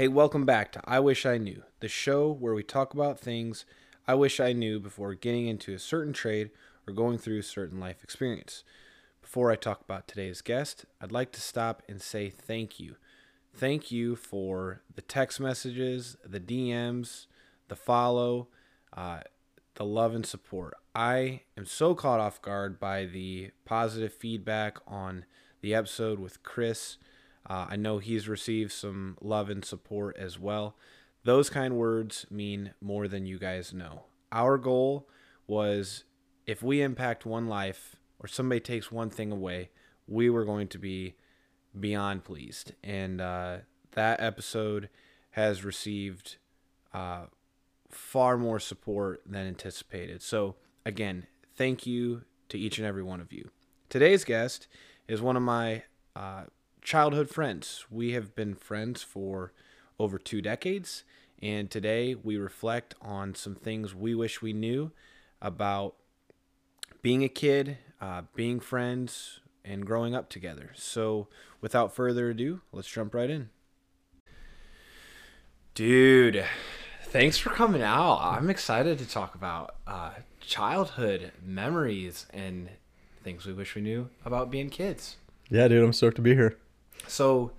Hey, welcome back to I Wish I Knew, the show where we talk about things I wish I knew before getting into a certain trade or going through a certain life experience. Before I talk about today's guest, I'd like to stop and say thank you. Thank you for the text messages, the DMs, the follow, uh, the love and support. I am so caught off guard by the positive feedback on the episode with Chris. Uh, I know he's received some love and support as well. Those kind words mean more than you guys know. Our goal was if we impact one life or somebody takes one thing away, we were going to be beyond pleased. And uh, that episode has received uh, far more support than anticipated. So, again, thank you to each and every one of you. Today's guest is one of my uh, childhood friends. We have been friends for over two decades, and today we reflect on some things we wish we knew about being a kid, uh, being friends, and growing up together. So, without further ado, let's jump right in. Dude, thanks for coming out. I'm excited to talk about uh, childhood memories and things we wish we knew about being kids. Yeah, dude, I'm stoked to be here. So,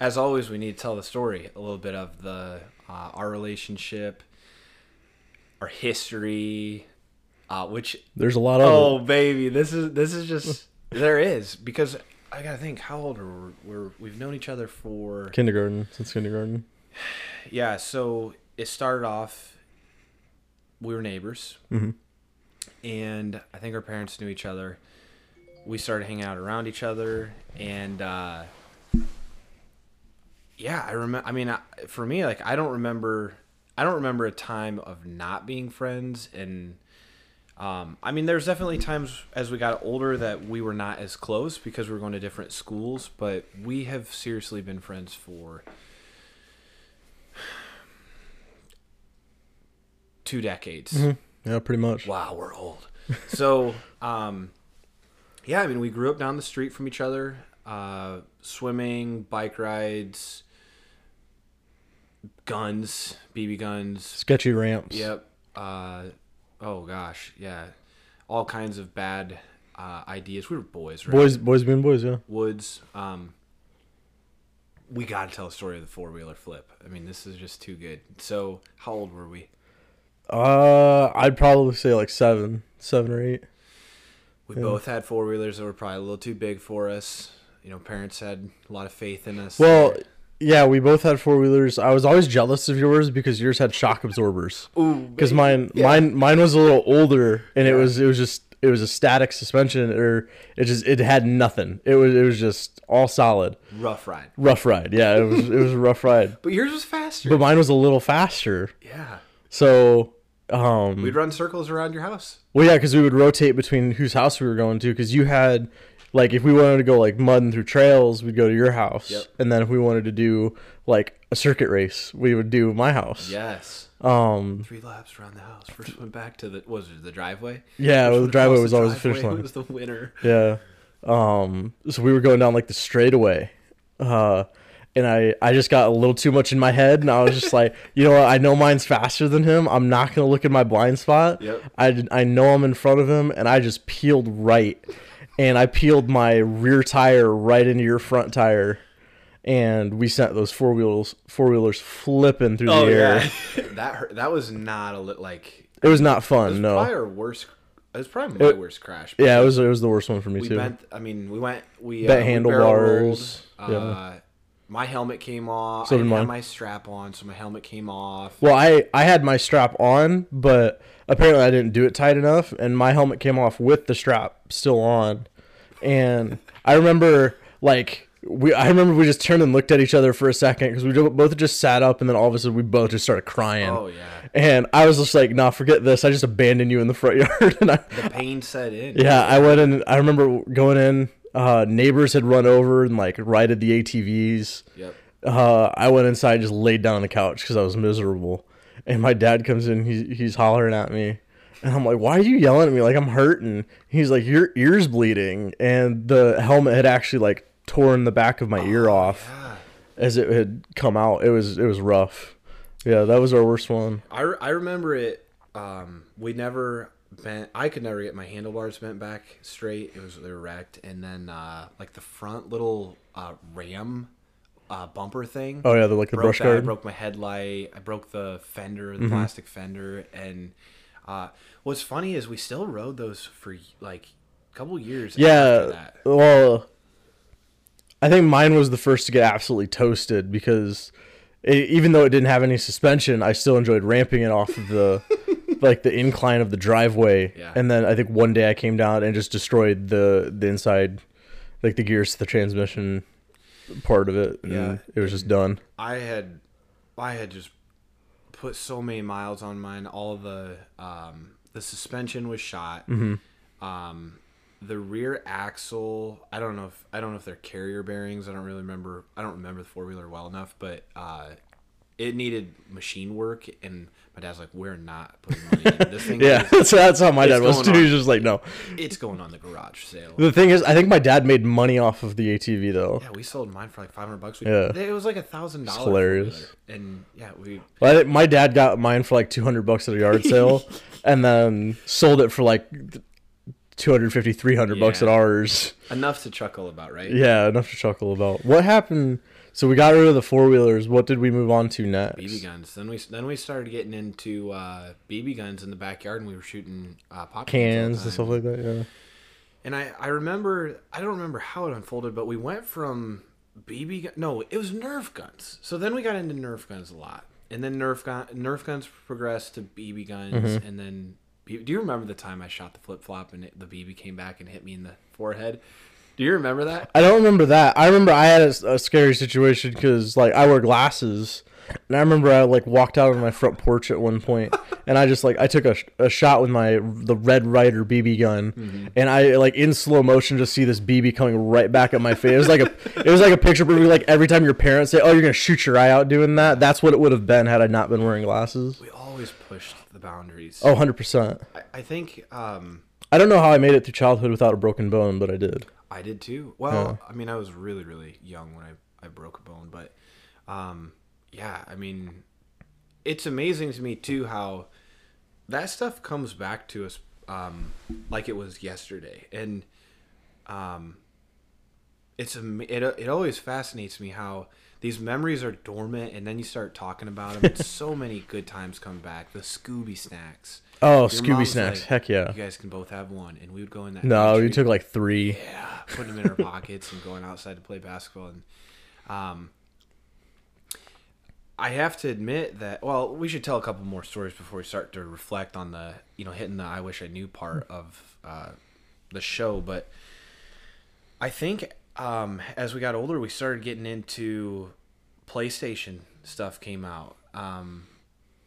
as always, we need to tell the story a little bit of the uh, our relationship, our history, uh, which There's a lot of oh it. baby, this is this is just there is because I gotta think how old are we? We're we've known each other for kindergarten since kindergarten. yeah. So it started off we were neighbors, Mhm. and I think our parents knew each other. We started hanging out around each other, and uh, yeah, I remember. I mean, I, for me, like I don't remember. I don't remember a time of not being friends, and um, I mean, there's definitely times as we got older that we were not as close because we were going to different schools, but we have seriously been friends for two decades. Yeah, pretty much. Wow, we're old. So, um, yeah, I mean, we grew up down the street from each other, uh, swimming, bike rides, guns, BB guns. Sketchy ramps. Yep. Uh, oh gosh, yeah, all kinds of bad uh, ideas. We were boys, right? Boys, boys being boys. Yeah. Woods. Um, we got to tell the story of the four wheeler flip. I mean, this is just too good. So, how old were we? Uh, I'd probably say like seven, seven or eight. We Yeah. both had four wheelers that were probably a little too big for us. You know, parents had a lot of faith in us. Well, yeah, we both had four wheelers. I was always jealous of yours because yours had shock absorbers. Ooh, Because mine, Yeah. mine, mine was a little older, and it was, it was just, it was a static suspension, or it just, it had nothing. It was, it was just all solid. rough ride, Rough ride. Yeah, it was, it was a rough ride. but yours was faster. But mine was a little faster. yeah, So, um, we'd run circles around your house. Well, yeah, because we would rotate between whose house we were going to. Because you had, like, if we wanted to go like mudding through trails, we'd go to your house, Yep. and then if we wanted to do like a circuit race, we would do my house. Yes, Um. three laps around the house. First one back to the was it the driveway? Yeah, well, the driveway was the always the finish driveway line. Was the winner? Yeah. Um. So we were going down like the straightaway, uh, and I I just got a little too much in my head, and I was just like, you know what? I know mine's faster than him. I'm not gonna look at my blind spot. Yep. I I know I'm in front of him, and I just peeled right, and I peeled my rear tire right into your front tire. And we sent those four wheels, four wheelers flipping through Oh the air. yeah, that hurt. That was not a li- like. It was not It fun. was no. probably our worst. It was probably my It- worst crash. Yeah, it was. It was the worst one for me we too. bent. I mean, we went. We Bent uh, handlebars, barrel rolled, Uh, My helmet came off. So I did didn't have my strap on, so my helmet came off. Well, I I had my strap on, but apparently I didn't do it tight enough, and my helmet came off with the strap still on. And I remember like we I remember we just turned and looked at each other for a second because we both just sat up, and then all of a sudden we both just started crying. Oh yeah, And I was just like, "Nah, forget this. I just abandoned you in the front yard." and I, the pain set in. yeah, I went in. I remember going in. Uh, neighbors had run over and like righted the ATVs. Yep. uh, I went inside, and just laid down on the couch because I was miserable. And my dad comes in, he's he's hollering at me, and I'm like, "Why are you yelling at me? Like I'm hurting." He's like, "Your ear's bleeding," and the helmet had actually like torn the back of my ear off. Yeah. as it had come out. It was it was rough. Yeah, that was our worst one. I, I remember it. Um, we never bent. I could never get my handlebars bent back straight. It was they were wrecked, and then uh, like the front little uh, ram uh, bumper thing. Oh yeah, the like the broke brush that. I guard. broke my headlight. I broke the fender, Mm-hmm. the plastic fender, and uh, what's funny is we still rode those for like a couple years. after Yeah. that. Well, I think mine was the first to get absolutely toasted because it, even though it didn't have any suspension, I still enjoyed ramping it off of the like the incline of the driveway. Yeah. And then I think one day I came down and just destroyed the the inside, like the gears to the transmission part of it. And Yeah. It was just done. I had, I had just put so many miles on mine. All the um, the suspension was shot. Mm-hmm. Um, the rear axle, I don't know if I don't know if they're carrier bearings. I don't really remember. I don't remember the four wheeler well enough, but uh, it needed machine work, and my dad's like, "We're not putting money in this thing. Yeah, is- that's, that's how my dad was too. on. He was just like, no. it's going on the garage sale." The thing is, I think my dad made money off of the ATV though. Yeah, we sold mine for like five hundred bucks. We, Yeah. it was like a thousand dollars. hilarious. And yeah, we Well, I my dad got mine for like 200 bucks at a yard sale and then sold it for like 250 300 bucks at ours. enough to chuckle about, right? Yeah, enough to chuckle about. What happened? So we got rid of the four-wheelers. What did we move on to next? BB guns. Then we then we started getting into uh, BB guns in the backyard, and we were shooting uh, pop Cans and stuff like that, yeah. And I I remember I don't remember how it unfolded, but we went from BB gun. No, it was Nerf guns. So then we got into Nerf guns a lot, and then Nerf gun Nerf guns progressed to BB guns, Mm-hmm. and then. Do you remember the time I shot the flip flop and it, the BB came back and hit me in the forehead? Do you remember that? I don't remember that. I remember I had a, a scary situation because like I wear glasses, and I remember I like walked out on my front porch at one point, and I just like I took a, a shot with my the Red Ryder BB gun, and I like in slow motion just see this BB coming right back at my face. It was like a it was like a picture movie. Like every time your parents say, "Oh, you're gonna shoot your eye out doing that," that's what it would have been had I not been wearing glasses. We always pushed the boundaries. Oh, 100 percent. I, I think um, I don't know how I made it through childhood without a broken bone, but I did. I did too. Well, I mean, I was really, really young when I, I broke a bone, but um, yeah, I mean, it's amazing to me too how that stuff comes back to us um, like it was yesterday, and um, it's it it always fascinates me how these memories are dormant, and then you start talking about them, and so many good times come back. The Scooby snacks. Oh, Scooby snacks. like, Heck yeah. You guys can both have one, and we would go in that. No, you took like three. yeah, putting them in our pockets and going outside to play basketball. And um, I have to admit that. Well, we should tell a couple more stories before we start to reflect on the you know hitting the "I wish I knew" part of uh, the show. But I think um, as we got older, we started getting into PlayStation stuff. Came out. Um,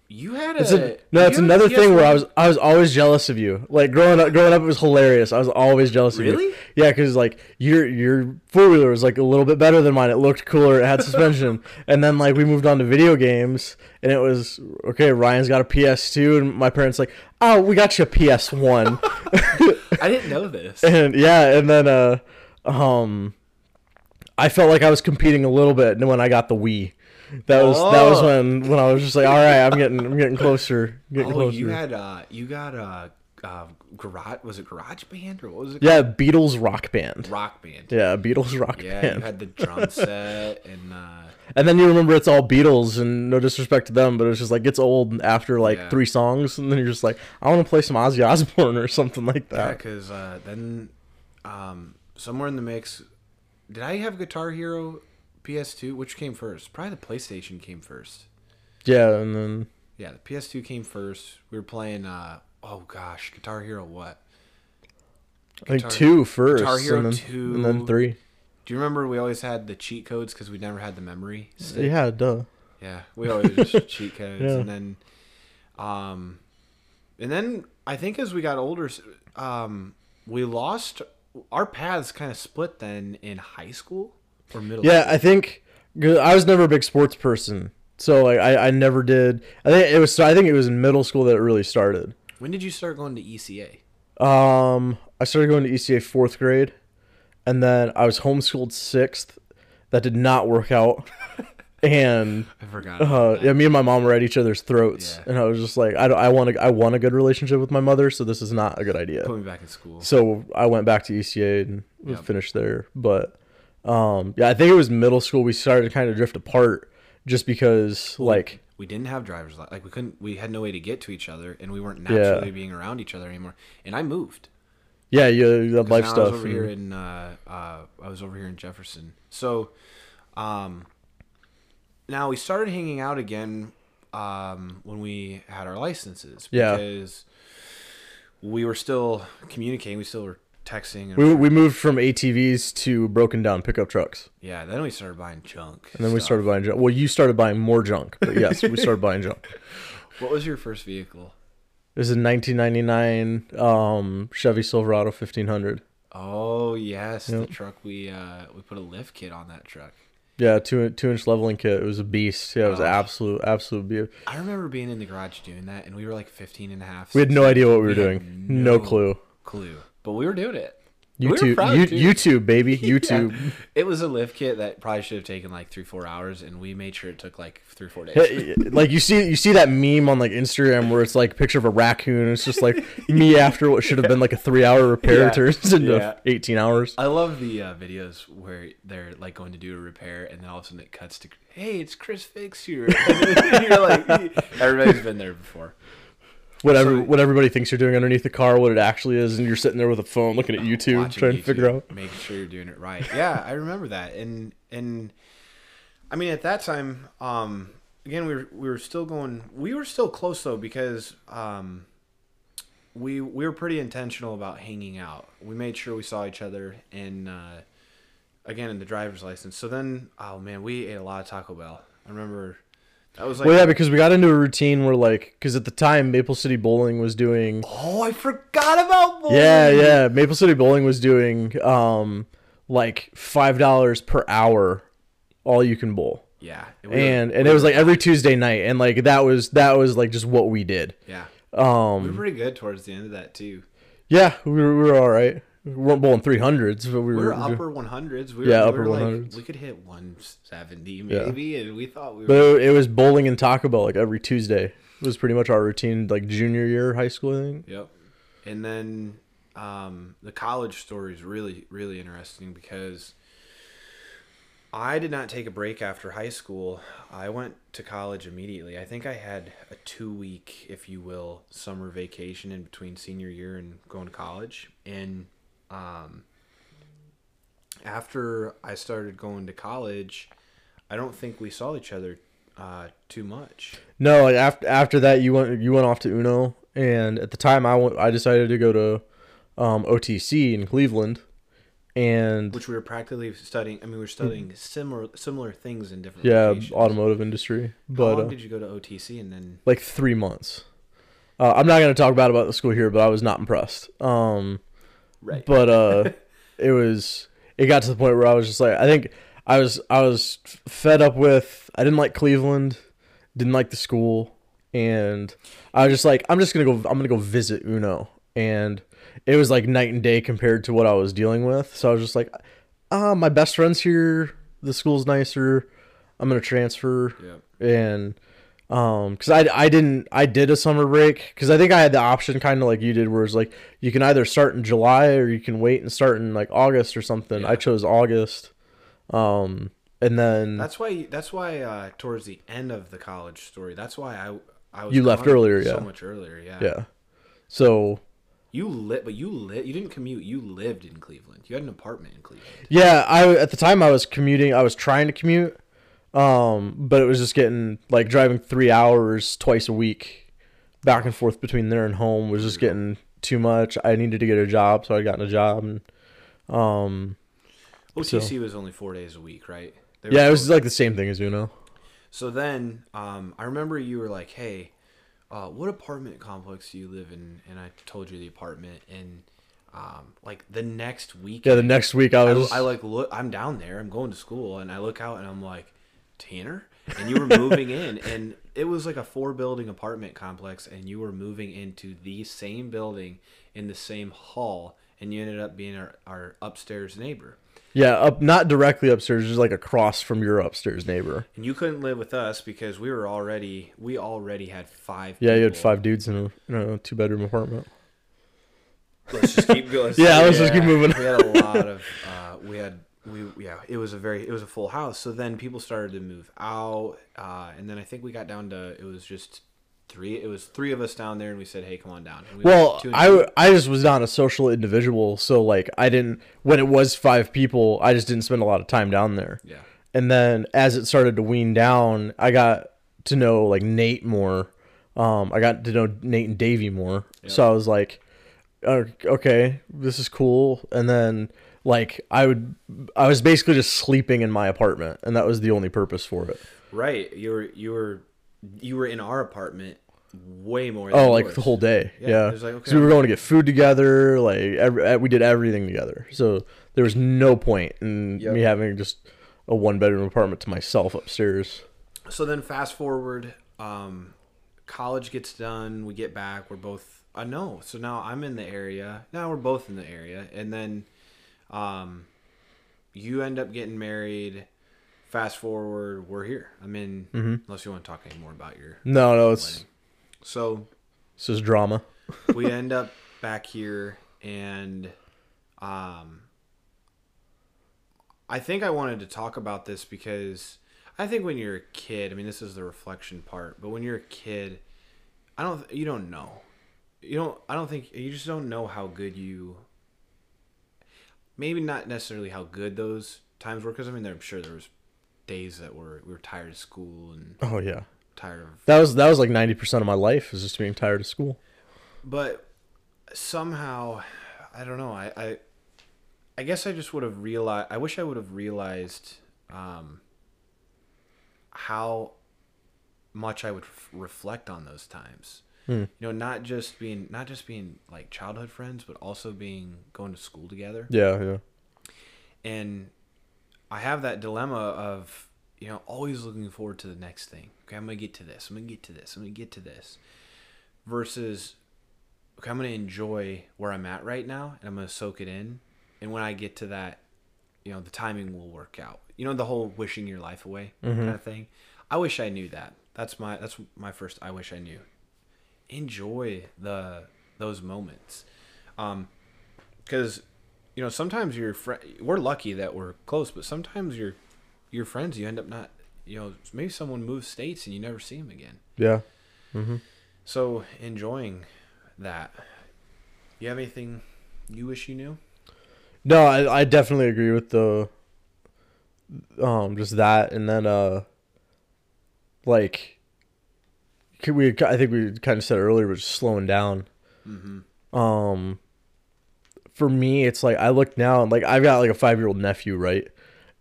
you had a It's a, no, it's you have a another thing where I was I was always jealous of you. Like growing up, growing up it was hilarious. I was always jealous of you. Really? Yeah, because like your your four wheeler was like a little bit better than mine. It looked cooler. It had suspension. and then like we moved on to video games, and it was okay. Ryan's got a PS2, and my parents like, oh, we got you a PS1. I didn't know this. and yeah, and then uh, um, I felt like I was competing a little bit when I got the Wii. That was that was Oh. when when I was just like, all right, I'm getting I'm getting closer, getting Oh, closer. you had uh, you got a uh, garage. Was it Garage Band or what was it? Yeah, Beatles rock band. Rock Band. Yeah, Beatles rock Yeah, band. you had the drum set and uh, and then you remember it's all Beatles, and no disrespect to them, but it's just like gets old after like Yeah. three songs, and then you're just like, I want to play some Ozzy Osbourne or something like that. yeah, because uh, then um, somewhere in the mix, did I have Guitar Hero PS2? Which came first? Probably the PlayStation came first. Yeah, and then Yeah, the PS2 came first. We were playing. Uh, oh gosh, Guitar Hero what? I think two first, Guitar Hero and then 2. and then three. Do you remember we always had the cheat codes because we never had the memory? stick? Yeah, duh. Yeah, we always just cheat codes, Yeah. and then, um, and then I think as we got older, um, we lost our paths. Kind of split then in high school or middle. Yeah. I think I was never a big sports person, so like I, I never did. I think it was I think it was in middle school that it really started. when did you start going to ECA? Um, I started going to ECA fourth grade, and then I was homeschooled sixth, that did not work out. and I forgot. uh, yeah, me and my mom were at each other's throats, Yeah. and I was just like, I, don't- I want to, I want a good relationship with my mother, so this is not a good idea. Put me back in school. So I went back to ECA and Yep. finished there. But um, yeah, I think it was middle school we started to kind of drift apart, just because like we didn't have driver's like we couldn't we had no way to get to each other and we weren't Yeah. naturally being around each other anymore and i moved yeah, you, you have life stuff. i was over and- here in uh, uh, i was over here in jefferson so um now we started hanging out again um when we had our licenses Yeah. because we were still communicating we still were texting and we we moved from ATVs to broken down pickup trucks, yeah then we started buying junk and then we started buying junk. Well, you started buying more junk, but yes, we started buying junk. what was your first vehicle This is a 1999 um, Chevy Silverado 1500. oh yes the truck we uh we put a lift kit on that truck Yeah, two two inch leveling kit. It was a beast. Yeah, it was Oh. absolute absolute beauty. I remember being in the garage doing that, and we were like 15 and a half. We had no idea what we were We doing. No clue. Clue. But we were doing it. We YouTube, you. YouTube, baby, YouTube. Yeah. It was a lift kit that probably should have taken like three, four hours, and we made sure it took like three, four days. Like you see, you see that meme on like Instagram where it's like a picture of a raccoon. It's just like me after what should have been like a three-hour repair Yeah. turns into Yeah. 18 hours. I love the uh, videos where they're like going to do a repair, and then all of a sudden it cuts to, "Hey, it's Chris Fix here." You're like, everybody's been there before. Whatever, So- what everybody thinks you're doing underneath the car, what it actually is, and you're sitting there with a phone looking at YouTube, trying to figure out. making sure you're doing it right. Yeah, I remember that, and and I mean at that time, um, again we were we were still going, we were still close though because um, we we were pretty intentional about hanging out. We made sure we saw each other, and uh, again in the driver's license. So then, oh man, we ate a lot of Taco Bell. I remember that was like. well, yeah, because we got into a routine where like, because at the time Maple City Bowling was doing Oh, I forgot about bowling. Yeah, yeah. Maple City Bowling was doing um like five dollars per hour, all you can bowl, yeah. we were- and and we it was like every Tuesday night, and like that was that was like just what we did. yeah. um, We were pretty good towards the end of that too. yeah, we were, we were all right. We weren't bowling three hundreds, but we We were. were upper 100s. We were, Yeah, we upper were like, 100s. we could hit 170 maybe, and we thought we but were. it, it was bowling and Taco Bell like every Tuesday. It was pretty much our routine, like junior year high school. I think. Yep. And then um, the college story is really, really interesting because I did not take a break after high school. I went to college immediately. I think I had a two week, if you will, summer vacation in between senior year and going to college. And um, after I started going to college, I don't think we saw each other uh, too much. No, like after after that, you went you went off to UNOH, and at the time, I went, I decided to go to um, OTC in Cleveland, and which we were practically studying. I mean, we were studying similar similar things in different yeah, locations. automotive industry. How But long uh, did you go to OTC and then? like three months. Uh, I'm not gonna talk bad about the school here, but I was not impressed. Um, Right. but uh, it was it got to the point where I was just like, I think I was I was fed up with. I didn't like Cleveland, didn't like the school, and I was just like, I'm just gonna go. I'm gonna go visit UNOH, and it was like night and day compared to what I was dealing with. So I was just like, ah, my best friend's here. The school's nicer. I'm gonna transfer yeah. and um because I, I didn't i did a summer break because i think i had the option kind of like you did where it's like you can either start in july or you can wait and start in like august or something Yeah. i chose august um and then That's why. That's why. Uh, towards the end of the college story, that's why I I was You left earlier, So yeah. much earlier. Yeah. yeah so You lit, but you lit. You didn't commute. You lived in Cleveland. You had an apartment in Cleveland. yeah i at the time i was commuting i was trying to commute um but it was just getting like driving three hours twice a week back and forth between there and home was just getting too much i needed to get a job so i got a job and um OTC was only four days a week, right? They Yeah, it was like the same thing as UNOH. So then, um, I remember you were like, "Hey, uh, what apartment complex do you live in?" And I told you the apartment, and um, like the next week, Yeah, the next week I I, was. I like look. I'm down there. I'm going to school, and I look out, and I'm like, Tanner, and you were moving in, and it was like a four building apartment complex, and you were moving into the same building in the same hall, and you ended up being our, our upstairs neighbor. Yeah, up not directly upstairs, just like across from your upstairs neighbor. And you couldn't live with us because we were already we already had five. Yeah, you had five dudes in a, in a two bedroom apartment. Let's just keep going. Yeah, let's just keep moving. We had a lot of. Uh, we had we yeah. It was a very it was a full house. So then people started to move out, uh, and then I think we got down to it was just three. It was three of us down there, and we said, "Hey, come on down." We Well, went two and I, I just was not a social individual, so like I didn't when it was five people, I just didn't spend a lot of time down there. yeah. And then as it started to wean down, I got to know like Nate more. Um, I got to know Nate and Davey more. So I was like, okay, this is cool. And then like I would, I was basically just sleeping in my apartment, and that was the only purpose for it. Right. You were you were you were in our apartment way more. Oh, like yours. the whole day. Yeah, Yeah. like, okay, 'Cause we were going to get food together. Like every, we did everything together. So there was no point in Yep. me having just a one bedroom apartment to myself upstairs. So then fast forward, um, college gets done. We get back. We're both. I know. So now I'm in the area. Now we're both in the area, and then, um, you end up getting married. Fast forward, we're here. I mean. Mm-hmm. Unless you want to talk any more about your. No, no, it's wedding. So this is drama. we end up back here and um I think I wanted to talk about this because I think when you're a kid, I mean this is the reflection part, but when you're a kid, I don't you don't know. You don't I don't think you just don't know how good you maybe not necessarily how good those times were because I mean I'm sure there was days that were we were tired of school and Oh yeah, tired of that was that was like ninety percent of my life is just being tired of school. but somehow i don't know i i, I guess i just would have realized i wish i would have realized um how much i would f- reflect on those times Hmm. you know not just being not just being like childhood friends but also being going to school together Yeah, yeah. and I have that dilemma of you know always looking forward to the next thing. Okay, I'm gonna get to this. I'm gonna get to this. I'm gonna get to this. Versus, okay, I'm gonna enjoy where I'm at right now, and I'm gonna soak it in. And when I get to that, you know, the timing will work out. You know, the whole wishing your life away kind of thing. I wish I knew that. That's my that's my first. I wish I knew. Enjoy the those moments, um, because you know sometimes your friend we're lucky that we're close but sometimes your your friends you end up not you know maybe someone moves states and you never see them again. Yeah. mhm so enjoying that. You have anything you wish you knew? No, I, I definitely agree with the um just that and then uh like we I think we kind of said earlier just slowing down. mm-hmm. Um for me it's like I look now and like I've got like a 5-year-old nephew, right?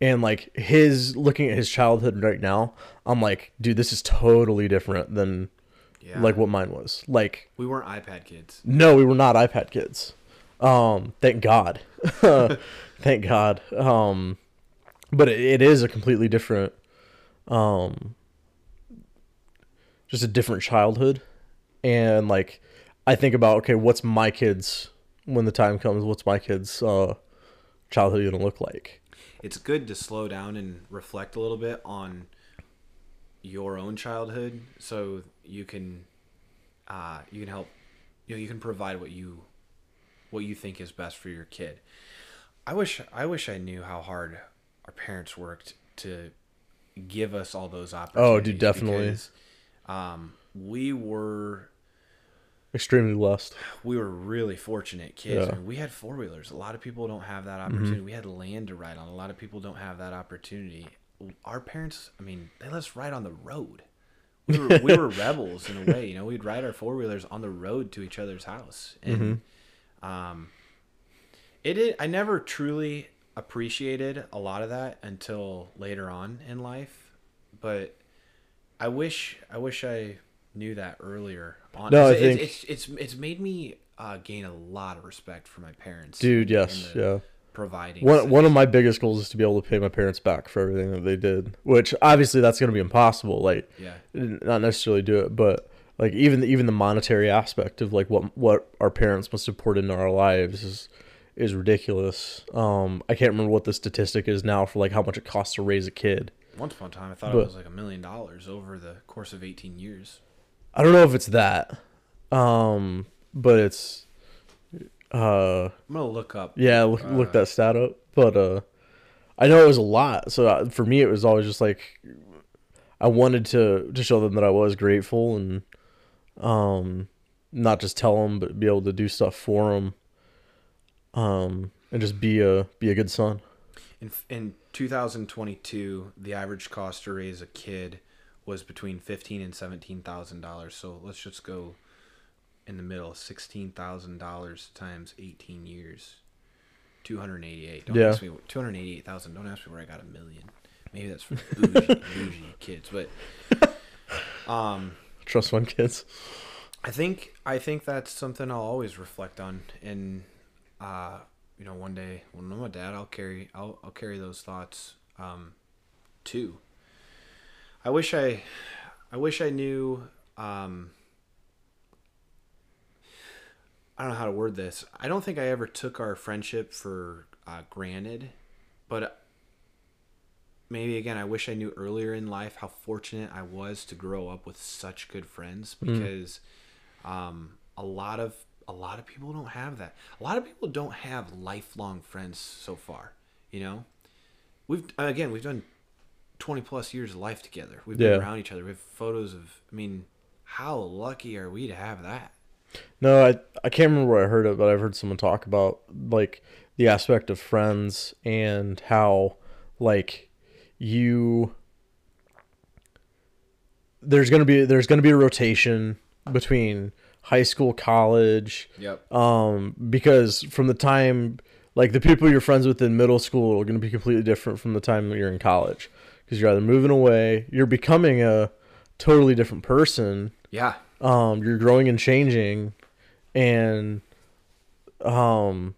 And like his looking at his childhood right now, I'm like, dude, this is totally different than yeah like what mine was. Like we weren't ipad kids no, we were not iPad kids. Um, thank God. thank God. Um, but it, it is a completely different, um, just a different childhood. And like, I think about, okay, what's my kids when the time comes? What's my kids' uh, childhood going to look like? it's good to slow down and reflect a little bit on your own childhood so you can uh, you can help you know you can provide what you what you think is best for your kid i wish i wish i knew how hard our parents worked to give us all those opportunities Oh, dude, definitely. Um, we were Extremely blessed. we were really fortunate kids. Yeah. I mean, we had four wheelers. A lot of people don't have that opportunity. We had land to ride on. A lot of people don't have that opportunity. Our parents, I mean, they let us ride on the road. We were, we were rebels in a way. You know, we'd ride our four wheelers on the road to each other's house, and um, it. I never truly appreciated a lot of that until later on in life, but I wish I wish I knew that earlier. No, I it's, think- it's, it's it's made me uh, gain a lot of respect for my parents, Dude, yes. Yeah. providing. One one of my biggest goals is to be able to pay my parents back for everything that they did, which obviously that's going to be impossible. Like, yeah, not necessarily do it, but like even the, even the monetary aspect of like what what our parents must have poured into our lives is is ridiculous. Um, I can't remember what the statistic is now for like how much it costs to raise a kid. Once upon a time, I thought But- it was like a million dollars over the course of 18 years. I don't know if it's that, um, but it's, uh, I'm gonna look up. yeah, look, look Uh, that stat up. But uh, I know it was a lot. So uh, for me, it was always just like I wanted to to show them that I was grateful and um, not just tell them, but be able to do stuff for them, um, and just be a be a good son. In, in 2022, the average cost to raise a kid was between fifteen and seventeen thousand dollars. So let's just go in the middle: sixteen thousand dollars times 18 years, 288. Don't Yeah. ask me 288,000. Don't ask me where I got a million. Maybe that's for bougie, bougie kids, but um. Trust fund kids. I think I think that's something I'll always reflect on, and uh, you know, one day when I'm a dad, I'll carry I'll I'll carry those thoughts um, too. I wish I, I wish I knew. Um, I don't know how to word this. I don't think I ever took our friendship for uh, granted, but maybe again, I wish I knew earlier in life how fortunate I was to grow up with such good friends because um, a lot of a lot of people don't have that. A lot of people don't have lifelong friends so far. You know, we've again we've done twenty plus years of life together. We've been Yeah. around each other. We have photos of. I mean, how lucky are we to have that? No, I I can't remember where I heard it, but I've heard someone talk about like the aspect of friends and how like you there's gonna be there's gonna be a rotation between high school, college, Yep. um, because from the time like the people you're friends with in middle school are going to be completely different from the time that you're in college because you're either moving away, you're becoming a totally different person Yeah. um you're growing and changing and um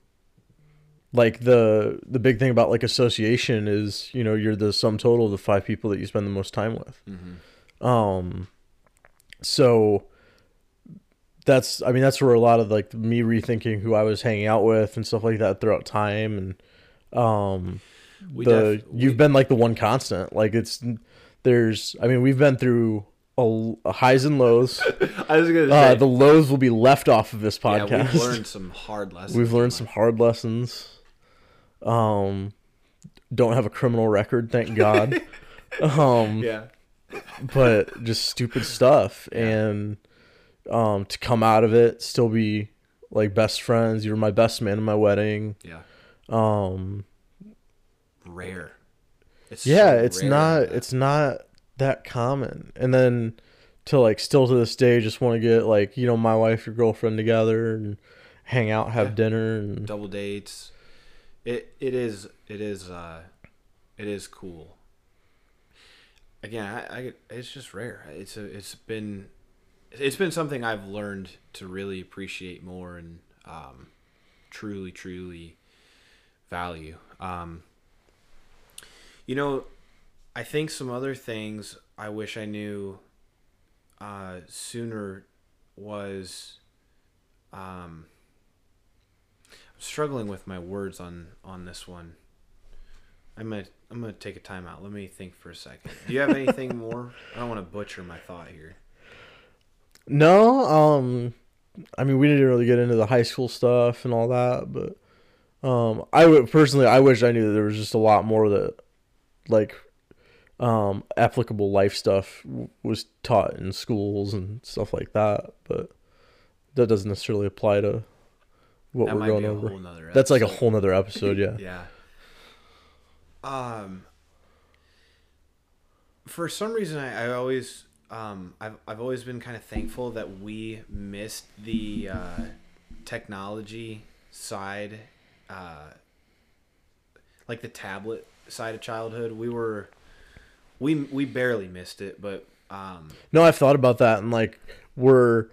like the the big thing about like association is you know you're the sum total of the five people that you spend the most time with Mm-hmm. um so that's i mean that's where a lot of like me rethinking who i was hanging out with and stuff like that throughout time and um We the def- you've we- been like the one constant like it's there's i mean we've been through a, a highs and lows I was gonna uh, say. the lows will be left off of this yeah, podcast. we've learned some hard lessons. We've learned some hard lessons. Um, don't have a criminal record, thank God. um, Yeah. but just stupid stuff, and um, to come out of it, still be like best friends. You were my best man in my wedding. Yeah. Um, Rare. It's yeah, so it's rare not it's not that common. And then to like still to this day, just want to get like you know my wife, your girlfriend together and hang out, have Yeah. dinner, and double dates. It it is it is uh it is cool. Again, I, I it's just rare. It's a it's been it's been something I've learned to really appreciate more and um truly truly value. Um you know, I think some other things I wish I knew uh sooner was um I'm struggling with my words on on this one. I'm gonna I'm gonna take a time out. Let me think for a second. Do you have anything more? I don't want to butcher my thought here. No, um, I mean, we didn't really get into the high school stuff and all that, but um, I would personally, I wish I knew that there was just a lot more that, like, um, applicable life stuff w- was taught in schools and stuff like that. But that doesn't necessarily apply to what that we're going over. That's like a whole nother episode, yeah. yeah. Um. For some reason, I, I always um I've I've always been kind of thankful that we missed the uh, technology side, uh, like the tablet side of childhood. We were we we barely missed it, but um No, I've thought about that and like we're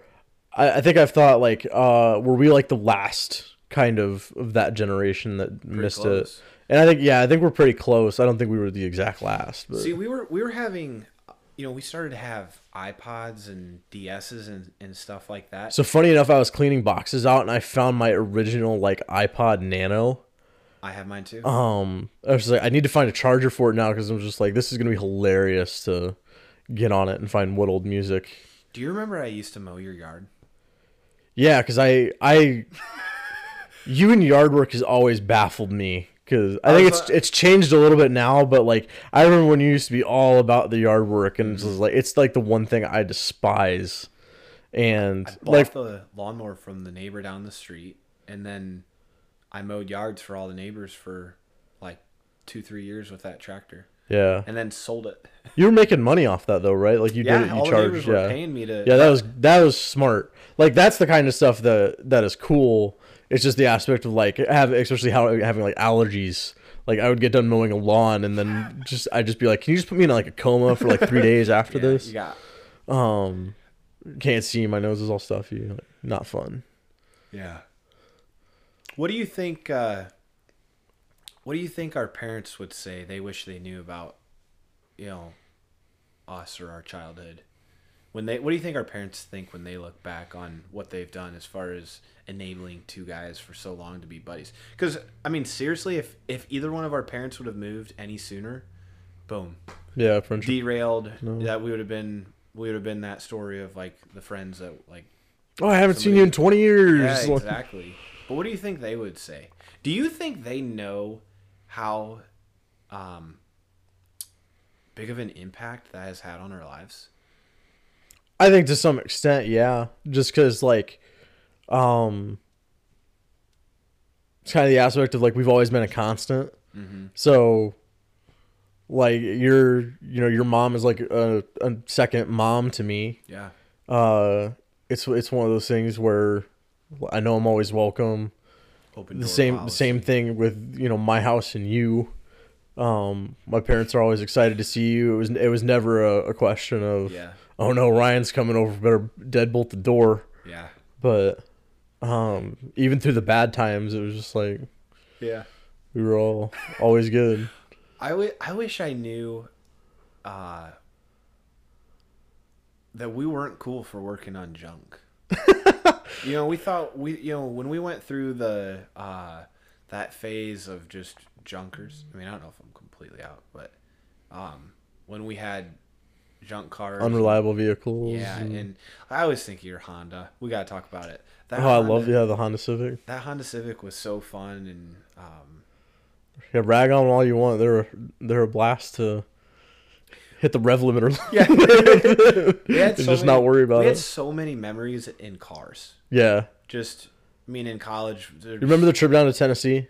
I, I think I've thought like uh were we like the last kind of of that generation that missed close. it. And I think yeah, I think we're pretty close. I don't think we were the exact last, but See, we were we were having you know, we started to have iPods and DSs and, and stuff like that. So funny enough, I was cleaning boxes out and I found my original like iPod Nano. I have mine too. Um, I was like, I need to find a charger for it now because I'm just like, this is gonna be hilarious to get on it and find what old music. Do you remember I used to mow your yard? Yeah, because I I you and yard work has always baffled me because I think it's it's changed a little bit now, but like I remember when you used to be all about the yard work and it's just like it's like the one thing I despise. And Bought like the lawnmower from the neighbor down the street, and then I mowed yards for all the neighbors for like two, three years with that tractor, yeah, and then sold it. you were making money off that though, right? Like you Yeah, did it, you all the charged, were yeah. paying me to. Yeah, that was that was smart. Like that's the kind of stuff that that is cool. It's just the aspect of like have especially how having like allergies. Like I would get done mowing a lawn and then just I'd just be like, can you just put me in like a coma for like three days after Yeah, this? Got Um, can't see. My nose is all stuffy. Like, not fun. Yeah. What do you think? Uh, what do you think our parents would say? They wish they knew about, you know, us or our childhood. When they, what do you think our parents think when they look back on what they've done as far as enabling two guys for so long to be buddies? Because I mean, seriously, if if either one of our parents would have moved any sooner, boom, Yeah, friendship. derailed. That we would have been, we would have been that story of like the friends that like oh, I haven't seen you in twenty years. yeah, exactly. But what do you think they would say? Do you think they know how um, big of an impact that has had on our lives? I think to some extent, yeah. Just because, like, um, it's kind of the aspect of like we've always been a constant. So, like, your you know your mom is like a, a second mom to me. Yeah. Uh, it's it's one of those things where I know I'm always welcome. Open The same policy. same thing with you know my house and you. Um, my parents are always excited to see you. It was it was never a, a question of Yeah. Oh no Ryan's coming over better deadbolt the door. Yeah. But um, even through the bad times, it was just like Yeah. we were all always good. I, w- I wish I knew uh, that we weren't cool for working on junk. you know, we thought we you know when we went through the uh, that phase of just junkers. I mean, I don't know if I'm completely out, but um, when we had junk cars, Unreliable vehicles. yeah, and- and I always think of your Honda. We gotta talk about it. That oh, I Honda, love yeah the Honda Civic. that Honda Civic was so fun and. Um, Yeah, rag on all you want. They're they're a blast to hit the rev limiter. Yeah. we And just not worry about we it. had so many memories in cars. yeah. Just, I mean, in college. Remember the trip down to Tennessee?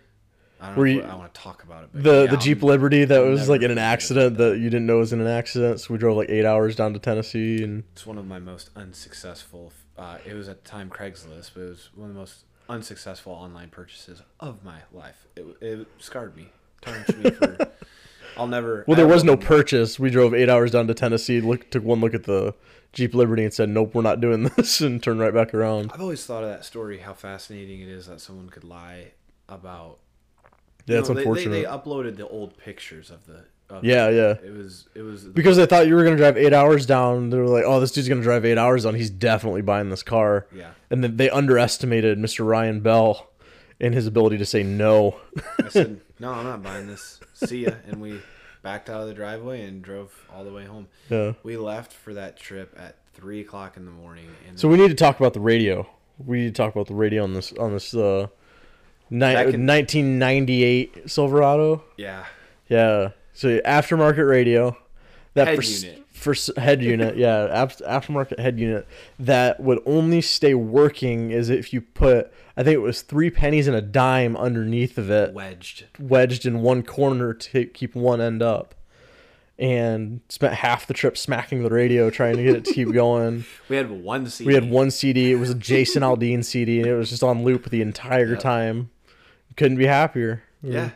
I don't were you- I want to talk about it. But The yeah, the Jeep I'm- Liberty that was like in an accident that you didn't know was in an accident. So we drove like eight hours down to Tennessee and It's one of my most unsuccessful. Uh, it was at the time Craigslist, but it was one of the most unsuccessful online purchases of my life. It, it scarred me, tarnished me for. I'll never. Well, there was no purchase. We drove eight hours down to Tennessee, look, took one look at the Jeep Liberty, and said, "Nope, we're not doing this," and turned right back around. I've always thought of that story. How fascinating it is that someone could lie about. Yeah, it's you know, they- unfortunate. They, they uploaded the old pictures of the. Of Yeah, yeah. It was. It was. Because they thought you were gonna drive eight hours down. They were like, "Oh, this dude's gonna drive eight hours down. He's definitely buying this car." Yeah. And then they underestimated Mr. Ryan Bell and his ability to say no. I said, "No, I'm not buying this. See ya." And we backed out of the driveway and drove all the way home. yeah. We left for that trip at three o'clock in the morning. And So we need to talk about the radio. We need to talk about the radio on this on this uh, ni- Back 1998 Silverado. yeah, Yeah. So aftermarket radio. That Head for, unit. for head unit, yeah, aftermarket head unit that would only stay working is if you put I think it was three pennies and a dime underneath of it, wedged. wedged in one corner to keep one end up. And spent half the trip smacking the radio trying to get it to keep going. We had one CD. We had one CD. It was a Jason Aldean CD, and it was just on loop the entire Yep. time. Couldn't be happier. Yeah,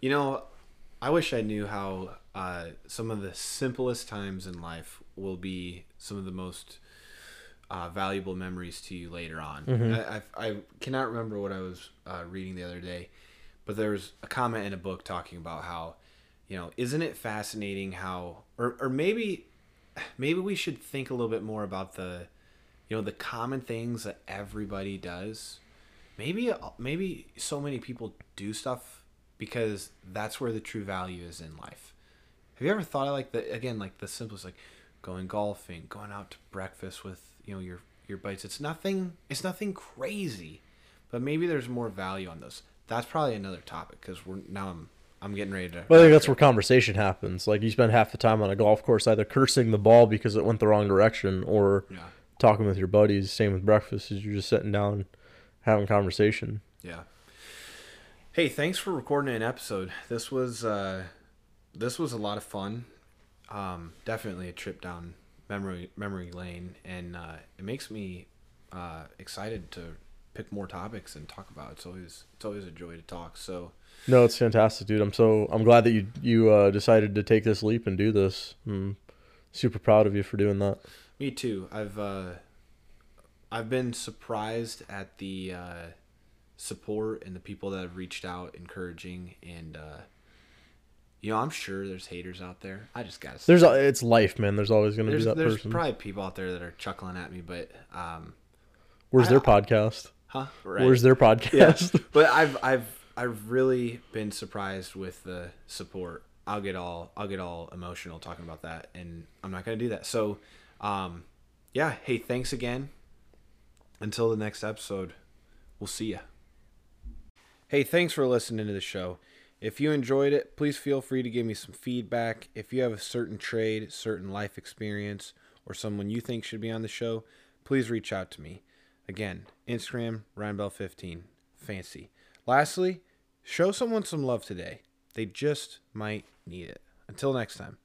you know, I wish I knew how uh, some of the simplest times in life will be some of the most uh, valuable memories to you later on. Mm-hmm. I, I, I cannot remember what I was uh, reading the other day, but there was a comment in a book talking about how, you know, isn't it fascinating how, or, or maybe maybe we should think a little bit more about the, you know, the common things that everybody does. Maybe uh, maybe so many people do stuff because that's where the true value is in life. Have you ever thought of like the again like the simplest like going golfing, going out to breakfast with you know your your buddies? It's nothing. It's nothing crazy, but maybe there's more value on those. That's probably another topic because we're now I'm I'm getting ready to. Well, I think that's where conversation happens. Like you spend half the time on a golf course either cursing the ball because it went the wrong direction, or Yeah. talking with your buddies. Same with breakfast, is you're just sitting down, having conversation. Yeah. Hey, thanks for recording an episode. This was uh this was a lot of fun. Um definitely a trip down memory memory lane and uh it makes me uh excited to pick more topics and talk about. It's always it's always a joy to talk. So, No, it's fantastic, dude. I'm so I'm glad that you you uh, decided to take this leap and do this. I'm super proud of you for doing that. me too. I've uh I've been surprised at the uh support and the people that have reached out encouraging and uh you know, I'm sure there's haters out there. I just got to There's a- it's life, man. There's always going to be there's that there's person. probably people out there that are chuckling at me, but um, Where's I- their podcast? huh? Right. Where's their podcast? yeah. but I've I've I've really been surprised with the support. I'll get all I'll get all emotional talking about that, and I'm not gonna do that. So, um, yeah. Hey, thanks again. Until the next episode, we'll see ya. Hey, thanks for listening to the show. If you enjoyed it, please feel free to give me some feedback. If you have a certain trade, certain life experience, or someone you think should be on the show, please reach out to me. Again, Instagram, RyanBell15. Fancy. Lastly, show someone some love today. They just might need it. Until next time.